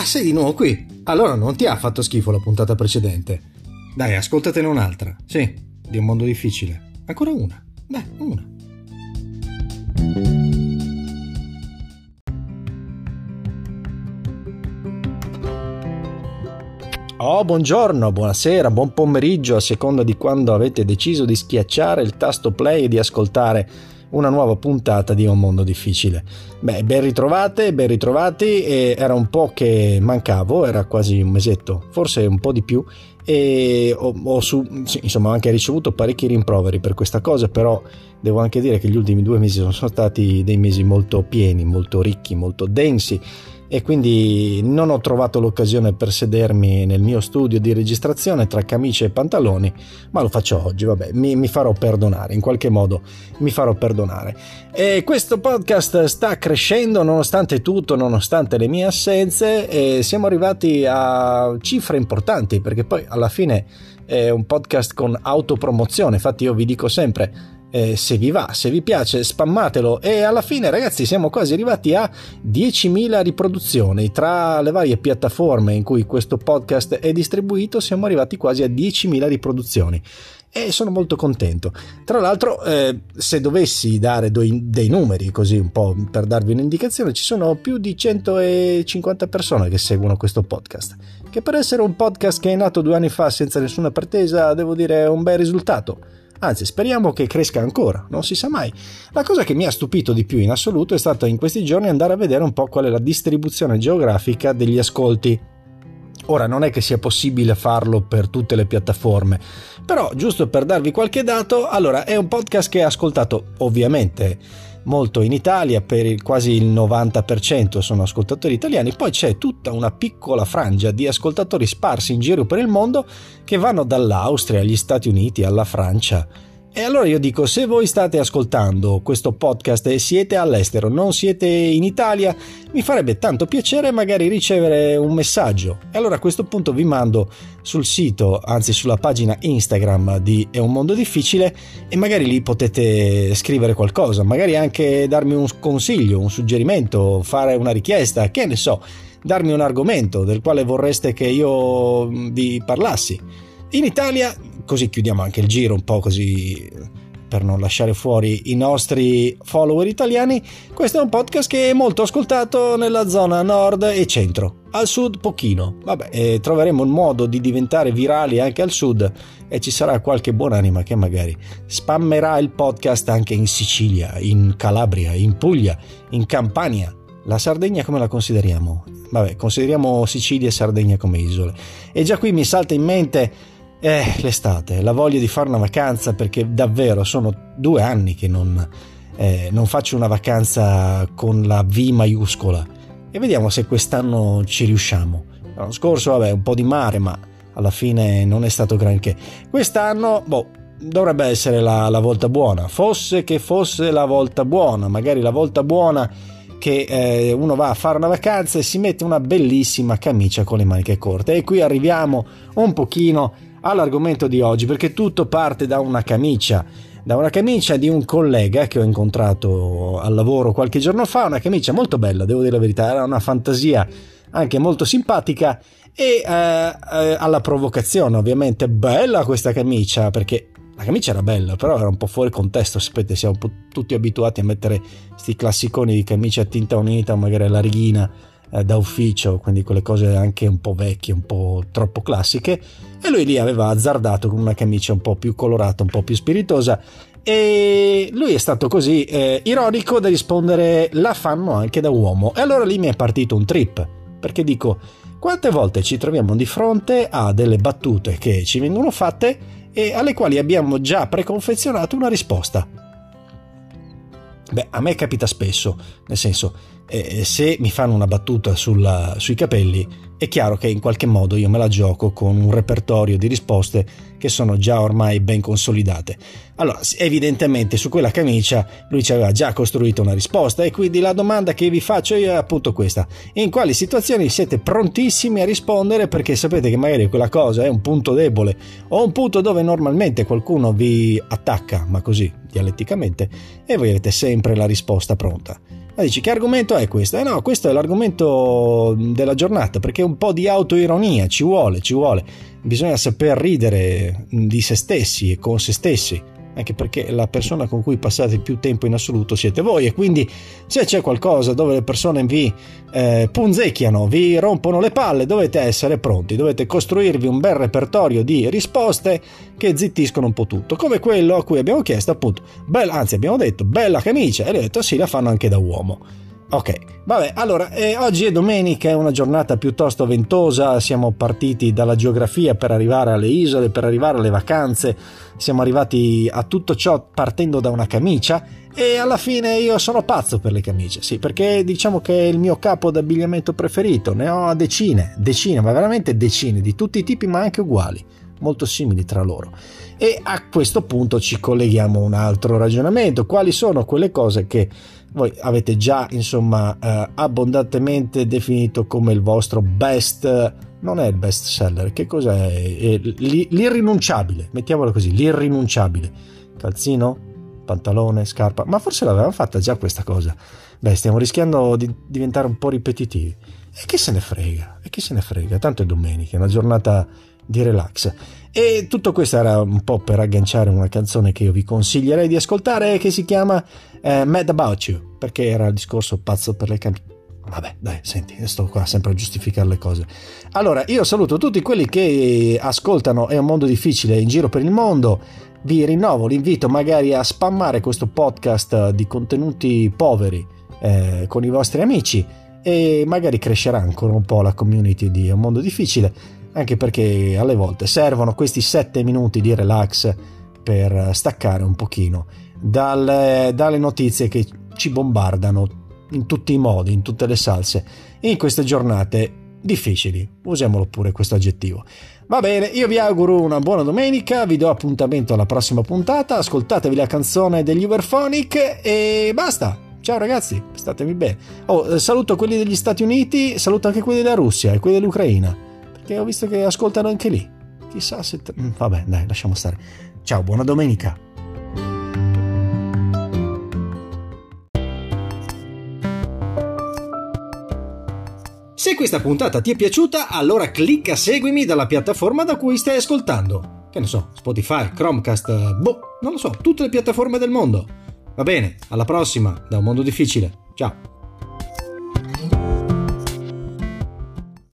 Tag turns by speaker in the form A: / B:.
A: Ah, sei di nuovo qui? Allora non ti ha fatto schifo la puntata precedente. Dai, ascoltatene un'altra. Sì, di un mondo difficile. Ancora una. Dai, una. Oh, buongiorno, buonasera, buon pomeriggio a seconda di quando avete deciso di schiacciare il tasto play e di ascoltare una nuova puntata di Un Mondo Difficile. Beh, ben ritrovate, ben ritrovati, e era un po' che mancavo, era quasi un mesetto, forse un po' di più, e ho, ho su, insomma, anche ricevuto parecchi rimproveri per questa cosa, però devo anche dire che gli ultimi due mesi sono stati dei mesi molto pieni, molto ricchi, molto densi e quindi non ho trovato l'occasione per sedermi nel mio studio di registrazione tra camicie e pantaloni, ma lo faccio oggi, vabbè, mi, mi farò perdonare, in qualche modo mi farò perdonare. E questo podcast sta crescendo nonostante tutto, nonostante le mie assenze e siamo arrivati a cifre importanti perché poi alla fine è un podcast con autopromozione, infatti io vi dico sempre eh, se vi va, se vi piace, spammatelo e alla fine ragazzi siamo quasi arrivati a 10.000 riproduzioni tra le varie piattaforme in cui questo podcast è distribuito, siamo arrivati quasi a 10.000 riproduzizioni e sono molto contento. Tra l'altro, eh, se dovessi dare dei, dei, numeri così un po' per darvi un'indicazione, ci sono più di 150 persone che seguono questo podcast, che per essere un podcast che è nato due anni fa senza nessuna pretesa, devo dire è un bel risultato. Anzi, speriamo che cresca ancora, non si sa mai. La cosa che mi ha stupito di più in assoluto è stata in questi giorni andare a vedere un po' qual è la distribuzione geografica degli ascolti. Ora non è che sia possibile farlo per tutte le piattaforme, però giusto per darvi qualche dato, allora è un podcast che è ascoltato ovviamente molto in Italia, per il, quasi il 90% sono ascoltatori italiani, poi c'è tutta una piccola frangia di ascoltatori sparsi in giro per il mondo che vanno dall'Austria agli Stati Uniti alla Francia e allora io dico, se voi state ascoltando questo podcast e siete all'estero, non siete in Italia, mi farebbe tanto piacere magari ricevere un messaggio. E allora a questo punto vi mando sul sito, anzi sulla pagina Instagram di È un mondo difficile e magari lì potete scrivere qualcosa, magari anche darmi un consiglio, un suggerimento, fare una richiesta, che ne so, darmi un argomento del quale vorreste che io vi parlassi. In Italia così chiudiamo anche il giro un po' così per non lasciare fuori i nostri follower italiani, questo è un podcast che è molto ascoltato nella zona nord e centro. Al sud pochino, vabbè, eh, troveremo un modo di diventare virali anche al sud e ci sarà qualche buonanima che magari spammerà il podcast anche in Sicilia, in Calabria, in Puglia, in Campania. La Sardegna come la consideriamo? Vabbè, consideriamo Sicilia e Sardegna come isole. E già qui mi salta in mente eh, l'estate, la voglia di fare una vacanza perché davvero sono due anni che non, eh, non faccio una vacanza con la V maiuscola e vediamo se quest'anno ci riusciamo. L'anno scorso, vabbè, un po' di mare, ma alla fine non è stato granché. Quest'anno, boh, dovrebbe essere la, la volta buona. Fosse che fosse la volta buona, magari la volta buona che eh, uno va a fare una vacanza e si mette una bellissima camicia con le maniche corte. E qui arriviamo un pochino all'argomento di oggi perché tutto parte da una camicia da una camicia di un collega che ho incontrato al lavoro qualche giorno fa, una camicia molto bella, devo dire la verità, era una fantasia anche molto simpatica e eh, eh, alla provocazione ovviamente bella questa camicia perché la camicia era bella però era un po' fuori contesto sapete siamo tutti abituati a mettere questi classiconi di camicia a tinta unita magari alla righina eh, da ufficio, quindi quelle cose anche un po' vecchie, un po' troppo classiche, e lui lì aveva azzardato con una camicia un po' più colorata, un po' più spiritosa, e lui è stato così eh, ironico da rispondere la fanno anche da uomo. E allora lì mi è partito un trip, perché dico, quante volte ci troviamo di fronte a delle battute che ci vengono fatte e alle quali abbiamo già preconfezionato una risposta. Beh, a me capita spesso, nel senso, eh, se mi fanno una battuta sulla, sui capelli, è chiaro che in qualche modo io me la gioco con un repertorio di risposte che sono già ormai ben consolidate. Allora, evidentemente su quella camicia lui ci aveva già costruito una risposta e quindi la domanda che vi faccio io è appunto questa. In quali situazioni siete prontissimi a rispondere perché sapete che magari quella cosa è un punto debole o un punto dove normalmente qualcuno vi attacca, ma così dialetticamente, e voi avete sempre la risposta pronta. Ma dici che argomento è questo? Eh no, questo è l'argomento della giornata perché un po' di autoironia ci vuole, ci vuole. Bisogna saper ridere di se stessi e con se stessi anche perché la persona con cui passate più tempo in assoluto siete voi e quindi se c'è qualcosa dove le persone vi eh, punzecchiano, vi rompono le palle, dovete essere pronti, dovete costruirvi un bel repertorio di risposte che zittiscono un po' tutto, come quello a cui abbiamo chiesto appunto, bella, anzi abbiamo detto bella camicia e ho detto sì la fanno anche da uomo. Ok, vabbè, allora, eh, oggi è domenica, è una giornata piuttosto ventosa, siamo partiti dalla geografia per arrivare alle isole, per arrivare alle vacanze, siamo arrivati a tutto ciò partendo da una camicia e alla fine io sono pazzo per le camicie, sì, perché diciamo che è il mio capo d'abbigliamento preferito, ne ho decine, decine, ma veramente decine, di tutti i tipi, ma anche uguali, molto simili tra loro. E a questo punto ci colleghiamo a un altro ragionamento, quali sono quelle cose che voi avete già insomma eh, abbondantemente definito come il vostro best non è il best seller che cos'è? È l'irrinunciabile mettiamolo così l'irrinunciabile. Calzino? Pantalone? Scarpa? Ma forse l'avevamo fatta già questa cosa. Beh stiamo rischiando di diventare un po' ripetitivi. E chi se ne frega? E chi se ne frega? Tanto è domenica è una giornata di relax e tutto questo era un po' per agganciare una canzone che io vi consiglierei di ascoltare che si chiama eh, Mad About You, perché era il discorso pazzo per le canzoni. Vabbè, dai, senti, sto qua sempre a giustificare le cose. Allora, io saluto tutti quelli che ascoltano È un mondo difficile in giro per il mondo. Vi rinnovo l'invito magari a spammare questo podcast di contenuti poveri eh, con i vostri amici e magari crescerà ancora un po' la community di un mondo difficile anche perché alle volte servono questi 7 minuti di relax per staccare un pochino dalle, dalle notizie che ci bombardano in tutti i modi, in tutte le salse, in queste giornate difficili, usiamolo pure questo aggettivo. Va bene, io vi auguro una buona domenica, vi do appuntamento alla prossima puntata, ascoltatevi la canzone degli Uberphonic e basta. Ciao ragazzi, statemi bene. Oh, saluto quelli degli Stati Uniti, saluto anche quelli della Russia e quelli dell'Ucraina che ho visto che ascoltano anche lì. Chissà se... T- mm, vabbè, dai, lasciamo stare. Ciao, buona domenica. Se questa puntata ti è piaciuta, allora clicca seguimi dalla piattaforma da cui stai ascoltando. Che ne so, Spotify, Chromecast, boh, non lo so, tutte le piattaforme del mondo. Va bene, alla prossima, da un mondo difficile. Ciao.